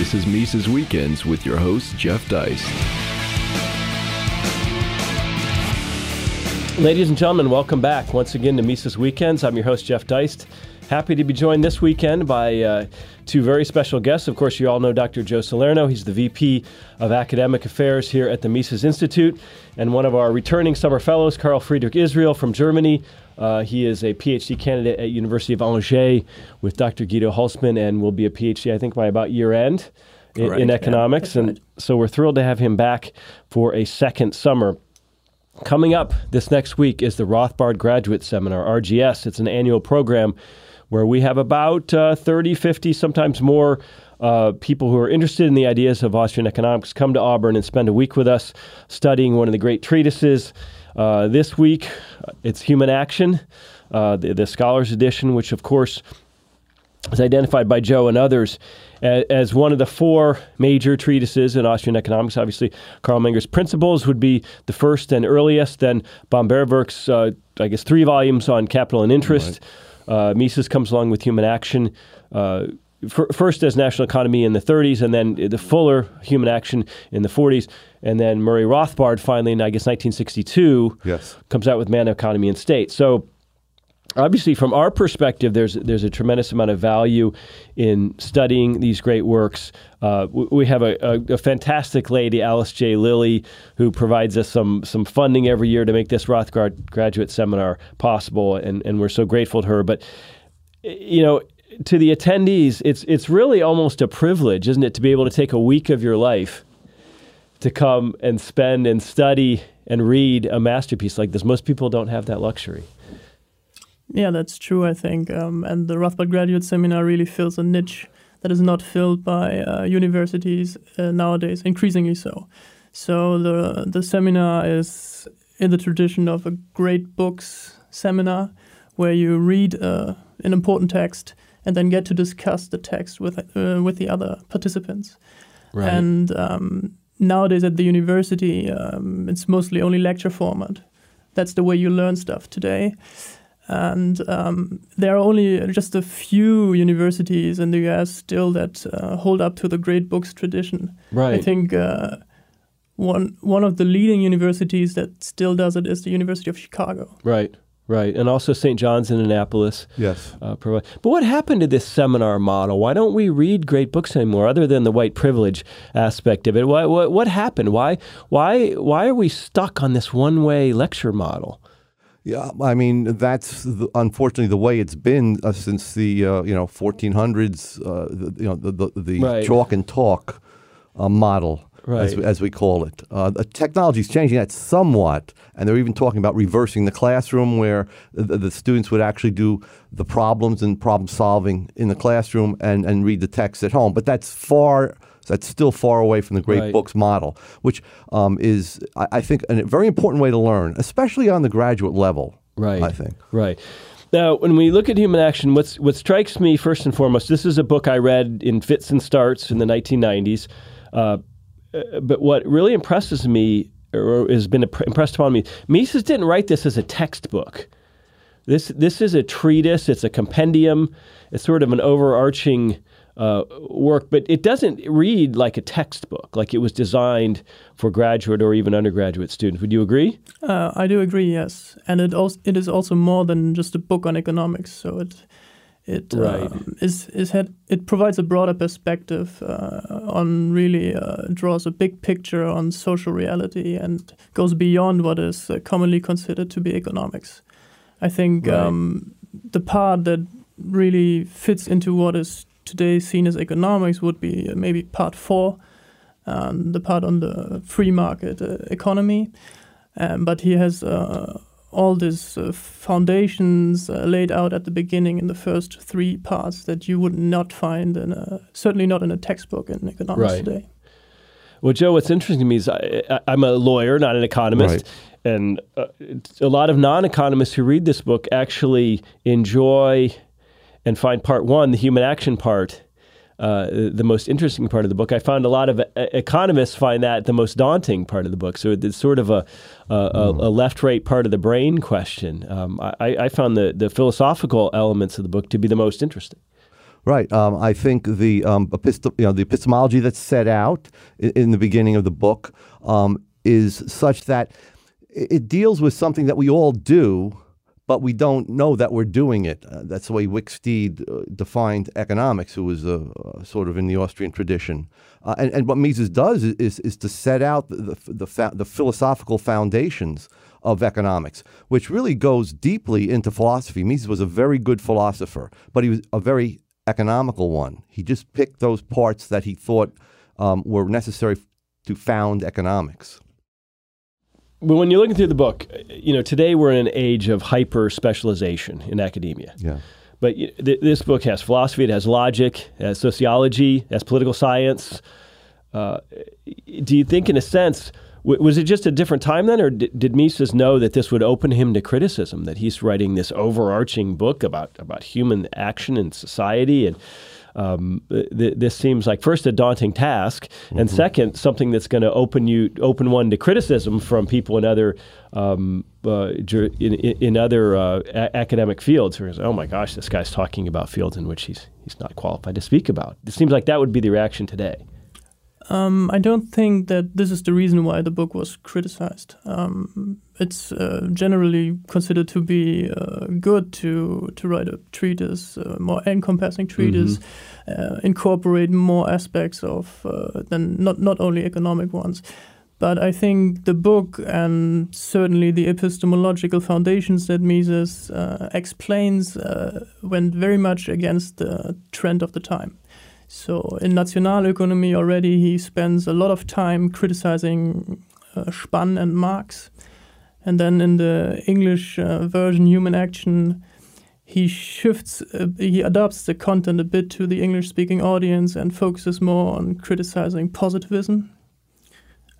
This is Mises Weekends with your host, Jeff Deist. Ladies and gentlemen, welcome back once again to Mises Weekends. I'm your host, Jeff Deist. Happy to be joined this weekend by uh, two very special guests. Of course, you all know Dr. Joe Salerno. He's the VP of Academic Affairs here at the Mises Institute, and one of our returning summer fellows, Karl-Friedrich Israel from Germany. Uh, he is a PhD candidate at University of Angers with Dr. Guido Hülsmann, and will be a PhD, I think, by about year end in, in economics. Yeah, and right. so we're thrilled to have him back for a second summer. Coming up this next week is the Rothbard Graduate Seminar, RGS. It's an annual program where we have about uh, 30, 50, sometimes more uh, people who are interested in the ideas of Austrian economics come to Auburn and spend a week with us studying one of the great treatises. Uh, this week, it's Human Action, uh, the, the Scholars Edition, which, of course, is identified by Joe and others as one of the four major treatises in Austrian economics. Obviously, Karl Menger's Principles would be the first and earliest. Then Böhm-Bawerk's, uh, I guess, three volumes on capital and interest. Uh, Mises comes along with Human Action. Uh, fir- First as national economy in the 30s, and then the fuller human action in the 40s, and then Murray Rothbard finally in I guess 1962 Yes. comes out with Man, Economy, and State. So obviously from our perspective there's there's a tremendous amount of value in studying these great works. Uh, we, have a, a, a fantastic lady alice j. Lilly who provides us some some funding every year to make this rothbard graduate seminar possible and, and we're so grateful to her. But you know to the attendees it's it's really almost a privilege isn't it to be able to take a week of your life to come and spend and study and read a masterpiece like this. Most people don't have that luxury Yeah, that's true, I think. Um, and the Rothbard Graduate Seminar really fills a niche that is not filled by uh, universities uh, nowadays, increasingly so. So the, the seminar is in the tradition of a great books seminar where you read uh, an important text and then get to discuss the text with, uh, with the other participants. Right. And um, nowadays at the university, um, it's mostly only lecture format. That's the way you learn stuff today. And um, there are only just a few universities in the US still that uh, hold up to the great books tradition. Right. I think uh, one one of the leading universities that still does it is the University of Chicago. Right, right, and also St. John's in Annapolis. Yes. Uh. But what happened to this seminar model? Why don't we read great books anymore, other than the white privilege aspect of it? What what, what happened? Why why why are we stuck on this one way lecture model? Yeah, I mean that's the, unfortunately the way it's been uh, since the uh, you know 1400s. Uh, the, you know the the, the Right. chalk and talk uh, model, as, Right. as we call it. Uh, the technology is changing that somewhat, and they're even talking about reversing the classroom, where the, the students would actually do the problems and problem solving in the classroom and and read the text at home. But that's far. That's still far away from the great Right. books model, which um, is, I, I think, a very important way to learn, especially on the graduate level. Right. I think. Right. Now, when we look at human action, what's, what strikes me first and foremost, this is a book I read in fits and starts in the 1990s. Uh, but what really impresses me, or has been impressed upon me, Mises didn't write this as a textbook. This this is a treatise. It's a compendium. It's sort of an overarching uh, work, but it doesn't read like a textbook. Like it was designed for graduate or even undergraduate students. Would you agree? Uh, I do agree, yes, and it also it is also more than just a book on economics. So it it Right. um, is is had it provides a broader perspective uh, on really uh, draws a big picture on social reality and goes beyond what is uh, commonly considered to be economics. I think Right. um, the part that really fits into what is today seen as economics would be uh, maybe part four, um, the part on the free market uh, economy. Um, but he has uh, all these uh, foundations uh, laid out at the beginning in the first three parts that you would not find in a, certainly not in a textbook in economics Right. today. Well, Joe, what's interesting to me is I, I, I'm a lawyer, not an economist. Right. And uh, a lot of non economists who read this book actually enjoy and find part one, the human action part, uh, the most interesting part of the book. I found a lot of economists find that the most daunting part of the book. So it's sort of a, a, a, a left right part of the brain question. Um, I, I found the, the philosophical elements of the book to be the most interesting. Right. Um, I think the um, epistem- you know, the epistemology that's set out in, in the beginning of the book um, is such that it deals with something that we all do, but we don't know that we're doing it. Uh, that's the way Wicksteed uh, defined economics, who was uh, uh, sort of in the Austrian tradition. Uh, and, and what Mises does is, is, is to set out the, the, the, the philosophical foundations of economics, which really goes deeply into philosophy. Mises was a very good philosopher, but he was a very economical one. He just picked those parts that he thought um, were necessary to found economics. When you're looking through the book, you know, today we're in an age of hyper specialization in academia. Yeah. But th- this book has philosophy, it has logic, it has sociology, it has political science. Uh, do you think, in a sense, w- was it just a different time then, or did, did Mises know that this would open him to criticism? That he's writing this overarching book about about human action and society, and um, th- this seems like first a daunting task, and second something that's going to open you open one to criticism from people in other um, uh, in, in in other uh, a- academic fields. Who are, oh my gosh, this guy's talking about fields in which he's he's not qualified to speak about. It seems like that would be the reaction today. Um, I don't think that this is the reason why the book was criticized. Um, it's uh, generally considered to be uh, good to to write a treatise, a more encompassing treatise, uh, incorporate more aspects of uh, than not not only economic ones. But I think the book and certainly the epistemological foundations that Mises uh, explains uh, went very much against the trend of the time. So in Nationalökonomie already he spends a lot of time criticizing uh, Spann and Marx. And then in the English uh, version, Human Action, he shifts, uh, he adapts the content a bit to the English speaking audience and focuses more on criticizing positivism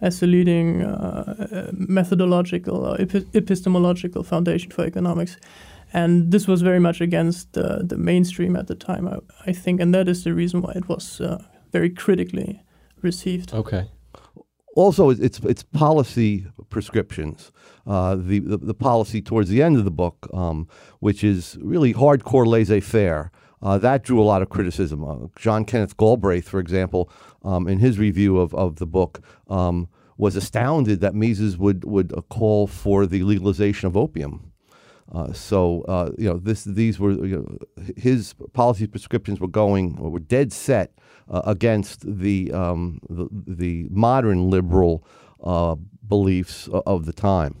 as the leading uh, uh, methodological or epi- epistemological foundation for economics. And this was very much against uh, the mainstream at the time, I, I think, and that is the reason why it was uh, very critically received. Okay. Also it's it's policy prescriptions. Uh, the, the the policy towards the end of the book, um, which is really hardcore laissez-faire. Uh, that drew a lot of criticism. Uh, John Kenneth Galbraith, for example, um, in his review of, of the book, um, was astounded that Mises would would uh, call for the legalization of opium. Uh, so uh, you know this these were you know, his policy prescriptions were going were dead set uh, against the, um, the the modern liberal uh, beliefs of the time.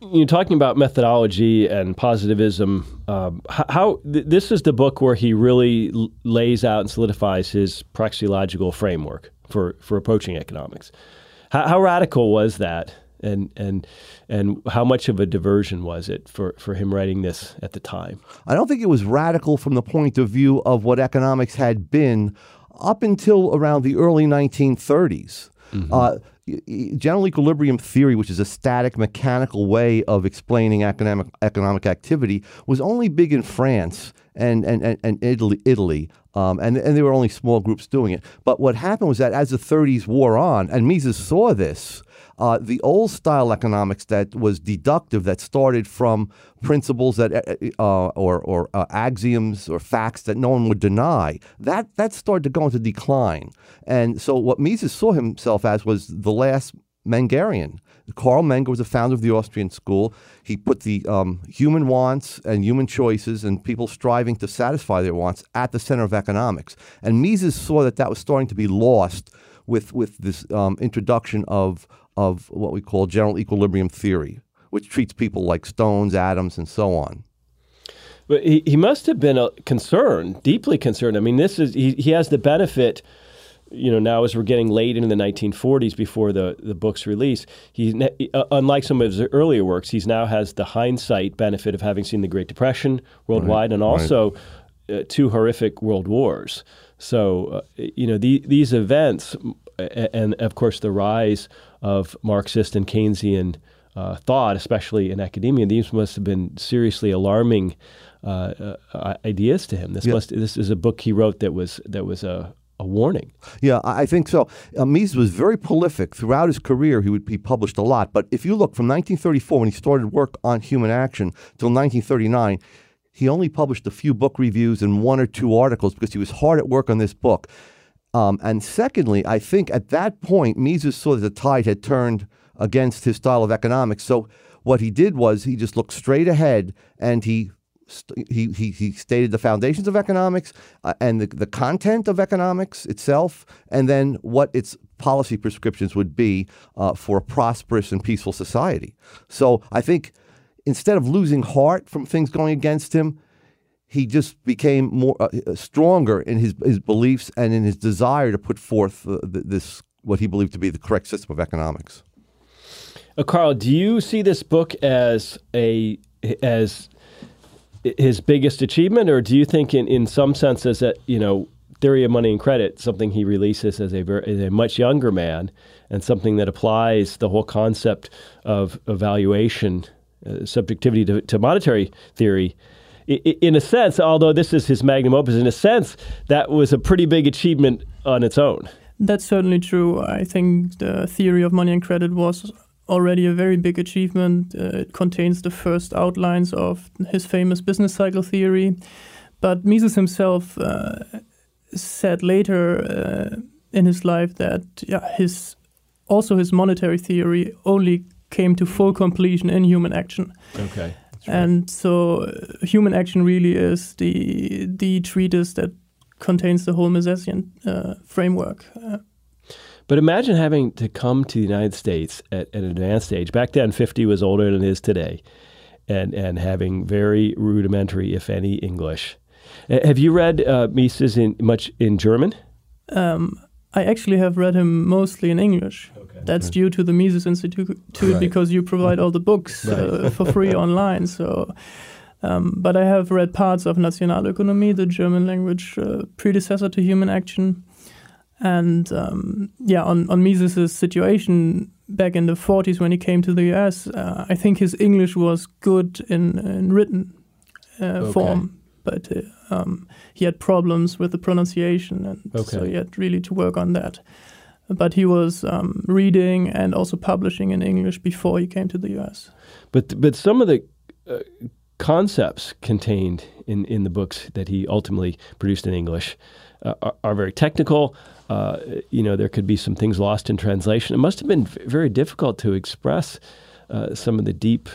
you're talking about methodology and positivism. Um, how th- this is the book where he really l- lays out and solidifies his praxeological framework for for approaching economics. How, how radical was that, and and and how much of a diversion was it for for him writing this at the time? I don't think it was radical from the point of view of what economics had been up until around the early 1930s. Uh, y- y- general equilibrium theory, which is a static mechanical way of explaining economic economic activity, was only big in France and and and, and Italy. Italy. Um, and, and there were only small groups doing it. But what happened was that as the 30s wore on, and Mises saw this, uh, the old style economics that was deductive, that started from principles that uh, uh, or or uh, axioms or facts that no one would deny, that that started to go into decline. And so what Mises saw himself as was the last Mengerian. Karl Menger was the founder of the Austrian school. He put the um, human wants and human choices and people striving to satisfy their wants at the center of economics. And Mises saw that that was starting to be lost with with this um, introduction of of what we call general equilibrium theory, which treats people like stones, atoms, and so on. But he, he must have been uh, concerned, deeply concerned. I mean, this is he, he has the benefit, you know, now as we're getting late into the 1940s before the, the book's release, ne- uh, unlike some of his earlier works, he's now has the hindsight benefit of having seen the Great Depression worldwide and also uh, two horrific world wars. So, uh, you know, the, these events, a- and of course the rise of Marxist and Keynesian uh, thought, especially in academia, these must have been seriously alarming uh, uh, ideas to him. This must this is a book he wrote that was that was a, a warning. Yeah, I I think so. Uh, Mises was very prolific throughout his career. He would be published a lot, but if you look from 1934 when he started work on human action till 1939, he only published a few book reviews and one or two articles because he was hard at work on this book. Um, and secondly, I think at that point, Mises saw that the tide had turned against his style of economics. So what he did was he just looked straight ahead and he he, he, he stated the foundations of economics uh, and the, the content of economics itself, and then what its policy prescriptions would be uh, for a prosperous and peaceful society. So I think instead of losing heart from things going against him, he just became more uh, uh stronger in his, his beliefs and in his desire to put forth uh, this what he believed to be the correct system of economics. Uh, Karl, do you see this book as a as his biggest achievement, or do you think, in, in some senses, that you know, theory of money and credit, something he releases as a as a much younger man, and something that applies the whole concept of evaluation, uh, subjectivity to, to monetary theory. In a sense, although this is his magnum opus, in a sense, that was a pretty big achievement on its own. That's certainly true. I think the theory of money and credit was already a very big achievement. Uh, it contains the first outlines of his famous business cycle theory. But Mises himself uh, said later uh, in his life that yeah, his also his monetary theory only came to full completion in human action. Okay. Right. And so, uh, human action really is the the treatise that contains the whole Misesian uh, framework. Uh, but imagine having to come to the United States at, at, an advanced age. Back then, 50 was older than it is today, and, and having very rudimentary, if any, English. Have you read uh, Mises in much in German? Um, I actually have read him mostly in English. Okay. That's due to the Mises Institute right. because you provide all the books right. uh, for free online. So, um, but I have read parts of Nationalökonomie, the German language uh, predecessor to Human Action. And um, yeah, on, on Mises' situation back in the 40s when he came to the US, uh, I think his English was good in, in written uh, okay. form, but uh, um, he had problems with the pronunciation, and okay. so he had really to work on that. But he was um, reading and also publishing in English before he came to the US. But but some of the uh, concepts contained in, in the books that he ultimately produced in English uh, are, are, very technical. Uh, you know, there could be some things lost in translation. It must have been very difficult to express uh, some of the deep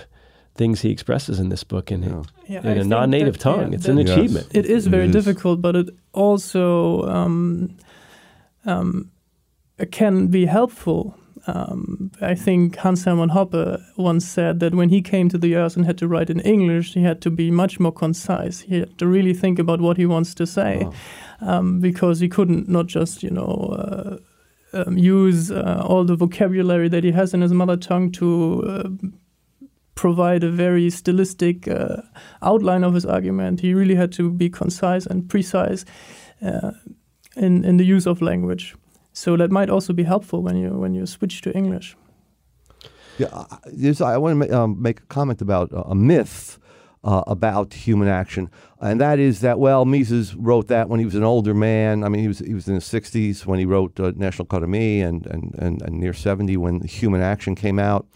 things he expresses in this book in, yeah. in a non-native that, tongue. Yeah, it's an achievement. It is very it is. difficult, but it also um, um, it can be helpful. Um, I think Hans Hermann Hoppe once said that when he came to the US and had to write in English, he had to be much more concise. He had to really think about what he wants to say. Oh um, because he couldn't not just you know uh, um, use uh, all the vocabulary that he has in his mother tongue to uh, provide a very stylistic uh, outline of his argument. He really had to be concise and precise uh, in in the use of language. So that might also be helpful when you when you switch to English. Yeah, I want to um, make a comment about a myth uh, about human action, and that is that well, Mises wrote that when he was an older man. I mean, he was he was in his sixties when he wrote uh, Nationalökonomie, and, and and and near seventy when Human Action came out.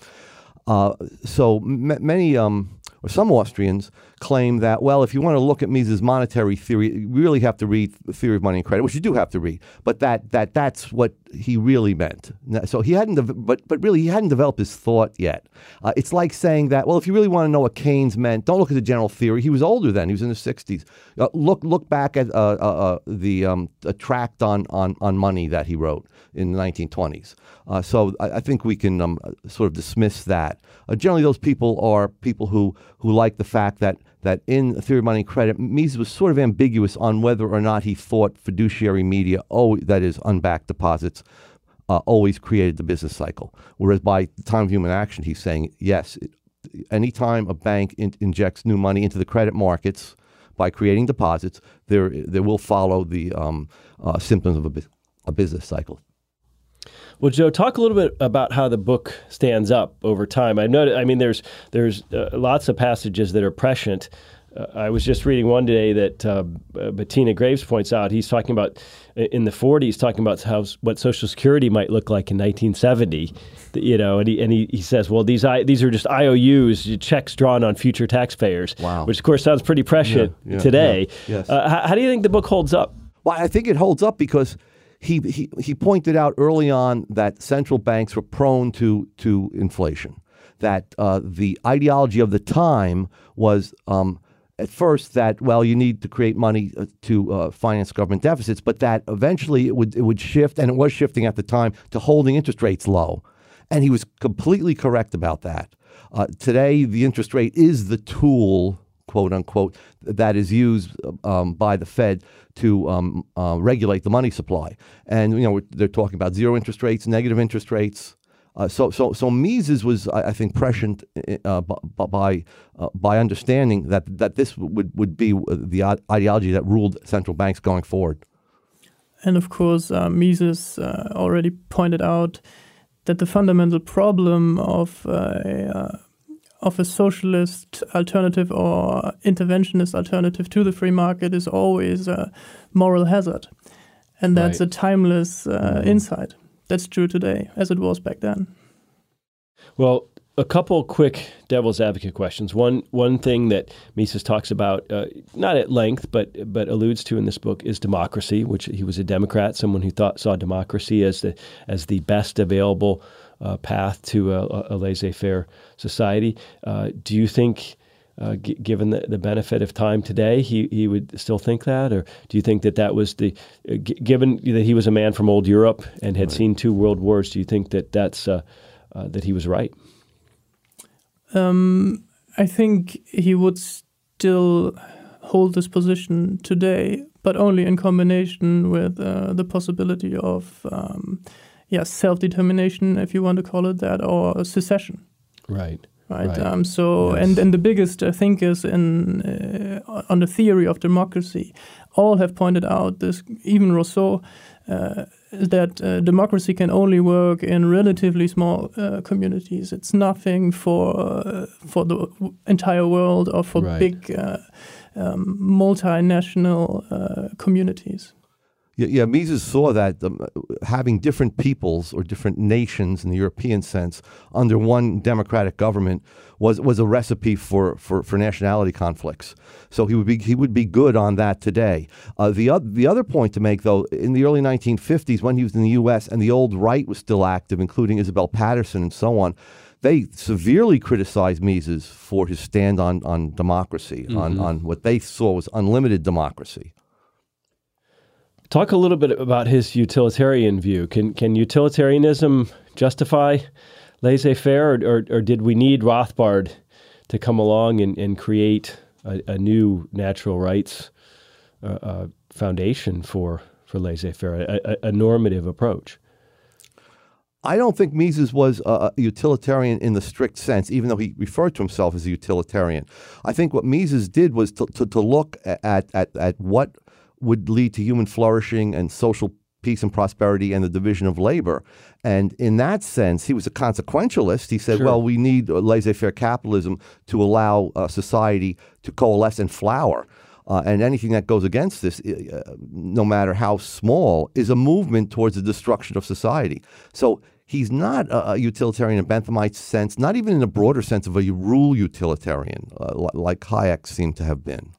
Uh, so m- many um, or some Austrians claim that, well, if you want to look at Mises' monetary theory, you really have to read the theory of money and credit, which you do have to read, but that, that that's what he really meant. So he hadn't, but, but really he hadn't developed his thought yet. Uh, it's like saying that, well, if you really want to know what Keynes meant, don't look at the general theory. He was older then; he was in his 60s. Uh, look, look back at uh, uh, uh the um, tract on, on, on money that he wrote in the 1920s. Uh, so I, I, think we can um, sort of dismiss that. generally, those people are people who, who liked the fact that that in Theory of Money and Credit, Mises was sort of ambiguous on whether or not he thought fiduciary media, oh, that is, unbacked deposits, uh, always created the business cycle. Whereas by the time of human action, he's saying, yes, anytime a bank in- injects new money into the credit markets by creating deposits, there, there will follow the um, uh, symptoms of a, a business cycle. Well, Joe, talk a little bit about how the book stands up over time. I know, I mean, there's there's uh, lots of passages that are prescient, uh, I was just reading one today that uh, Bettina Greaves points out. He's talking about in the 40s, talking about how what Social Security might look like in 1970. You know, and he and he, he says, well, these I, these are just IOUs, checks drawn on future taxpayers. Wow. Which of course sounds pretty prescient Yeah, yeah, today. yeah, yes. Uh, how, how do you think the book holds up? Well, I think it holds up because he, he, pointed out early on that central banks were prone to, to inflation, that uh, the ideology of the time was um, at first that, well, you need to create money uh, to uh, finance government deficits, but that eventually it would, it would shift, and it was shifting at the time, to holding interest rates low. And he was completely correct about that. Uh, today, the interest rate is the tool quote unquote, that is used um, by the Fed to um, uh, regulate the money supply. And you know they're talking about zero interest rates, negative interest rates. Uh, so, so, so Mises was, I, I think, prescient uh, by uh, by understanding that that this would would be the ideology that ruled central banks going forward. And of course, uh, Mises uh, already pointed out that the fundamental problem of uh, of a socialist alternative or interventionist alternative to the free market is always a moral hazard. And that's Right. a timeless uh, Mm-hmm. insight. That's true today, as it was back then. Well, a couple quick devil's advocate questions. One one thing that Mises talks about, uh, not at length, but but alludes to in this book, is democracy. Which he was a Democrat, someone who thought saw democracy as the as the best available uh, path to a, a laissez-faire society. Uh, do you think? Uh, g- given the, the benefit of time today, he, he would still think that, or do you think that that was the, uh, g- given that he was a man from old Europe and had seen two world wars, do you think that that's uh, uh, that he was right? Um, I think he would still hold this position today, but only in combination with uh, the possibility of um, yeah, self determination, if you want to call it that, or secession. Right. right? Right. Um, so, Yes. and and the biggest uh, thinkers in uh, on the theory of democracy, all have pointed out this. Even Rousseau. Uh, that uh, democracy can only work in relatively small uh, communities. It's nothing for uh, for the w- entire world or for Right. big uh, um, multinational uh, communities. Yeah, yeah, Mises saw that um, having different peoples or different nations in the European sense under one democratic government was, was a recipe for, for, for nationality conflicts. So he would be he would be good on that today. Uh, the oth- the other point to make though, in the early 1950s when he was in the U.S. and the old right was still active, including Isabel Paterson and so on. They severely criticized Mises for his stand on, on democracy, on, on what they saw was unlimited democracy. Talk a little bit about his utilitarian view. Can can utilitarianism justify laissez-faire, or, or, or did we need Rothbard to come along and, and create a, a new natural rights uh, uh, foundation for for laissez-faire, a, a, a normative approach? I don't think Mises was a, a utilitarian in the strict sense, even though he referred to himself as a utilitarian. I think what Mises did was to, to, to look at, at, at what would lead to human flourishing and social peace and prosperity and the division of labor. And in that sense, he was a consequentialist. He said, Sure. well, we need laissez faire capitalism to allow uh, society to coalesce and flower. Uh, and anything that goes against this, uh, no matter how small, is a movement towards the destruction of society. So he's not a, utilitarian in Benthamite's sense, not even in a broader sense of a rule utilitarian, uh, like Hayek seemed to have been.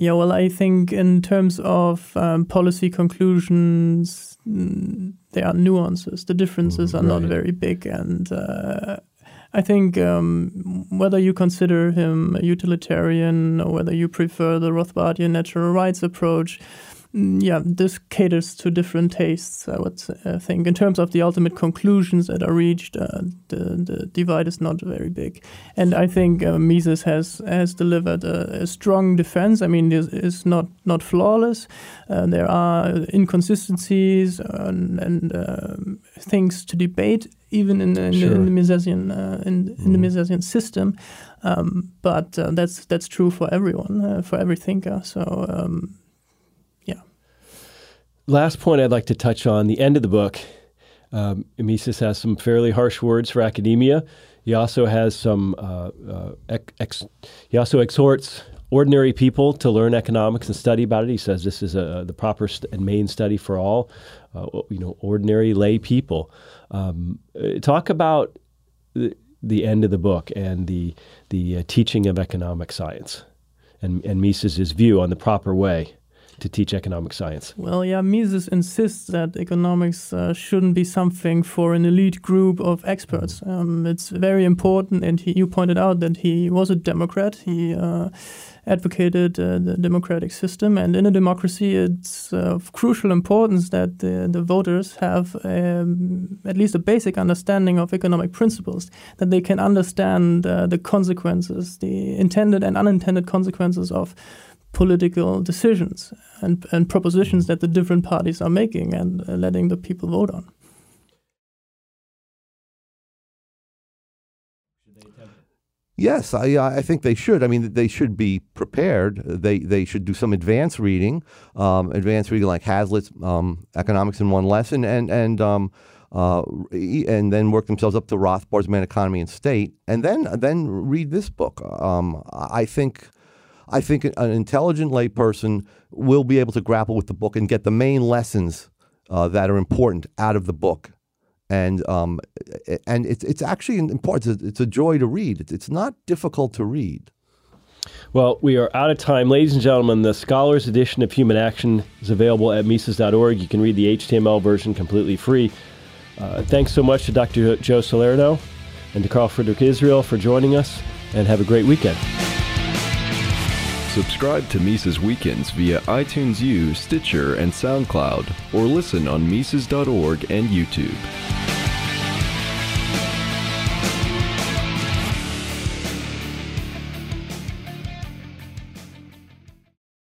Yeah, well, I think in terms of um, policy conclusions, mm, there are nuances. The differences are not very big, and uh, I think um, whether you consider him a utilitarian or whether you prefer the Rothbardian natural rights approach, yeah, this caters to different tastes. I would uh, think in terms of the ultimate conclusions that are reached, uh, the the divide is not very big, and I think uh, Mises has has delivered a, a strong defense. I mean, it is not not flawless. Uh, there are inconsistencies and, and um things to debate, even in, in, Sure. in the Misesian uh, in, in the Misesian system. Um, but uh, that's that's true for everyone, uh, for every thinker. So um, Last point I'd like to touch on the end of the book. Um, Mises has some fairly harsh words for academia. He also has some. Uh, uh, ex- he also exhorts ordinary people to learn economics and study about it. He says this is a, the proper st- and main study for all, uh, you know, ordinary lay people. Um, uh, talk about the, the, end of the book and the the uh, teaching of economic science, and and Mises' view on the proper way to teach economic science? Well, yeah, Mises insists that economics uh, shouldn't be something for an elite group of experts. Um, it's very important, and he, you pointed out that he was a Democrat. He uh, advocated uh, the democratic system, and in a democracy, it's of crucial importance that the, the voters have um, at least a basic understanding of economic principles, that they can understand uh, the consequences, the intended and unintended consequences of political decisions and, and propositions that the different parties are making and uh, letting the people vote on. Yes, I, I think they should. I mean, they should be prepared. They they should do some advanced reading, um, advanced reading like Hazlitt's um, Economics in One Lesson, and and um, uh, and then work themselves up to Rothbard's Man, Economy, and State, and then then read this book. Um, I think I think an intelligent layperson will be able to grapple with the book and get the main lessons uh, that are important out of the book. And um, and it's it's actually important. It's a, it's a joy to read. It's, not difficult to read. Well, we are out of time. Ladies and gentlemen, the Scholars Edition of Human Action is available at Mises.org. You can read the HTML version completely free. Uh, thanks so much to Dr. Joe Salerno and to Karl-Friedrich Israel for joining us, and have a great weekend. Subscribe to Mises Weekends via iTunes U, Stitcher, and SoundCloud, or listen on Mises.org and YouTube.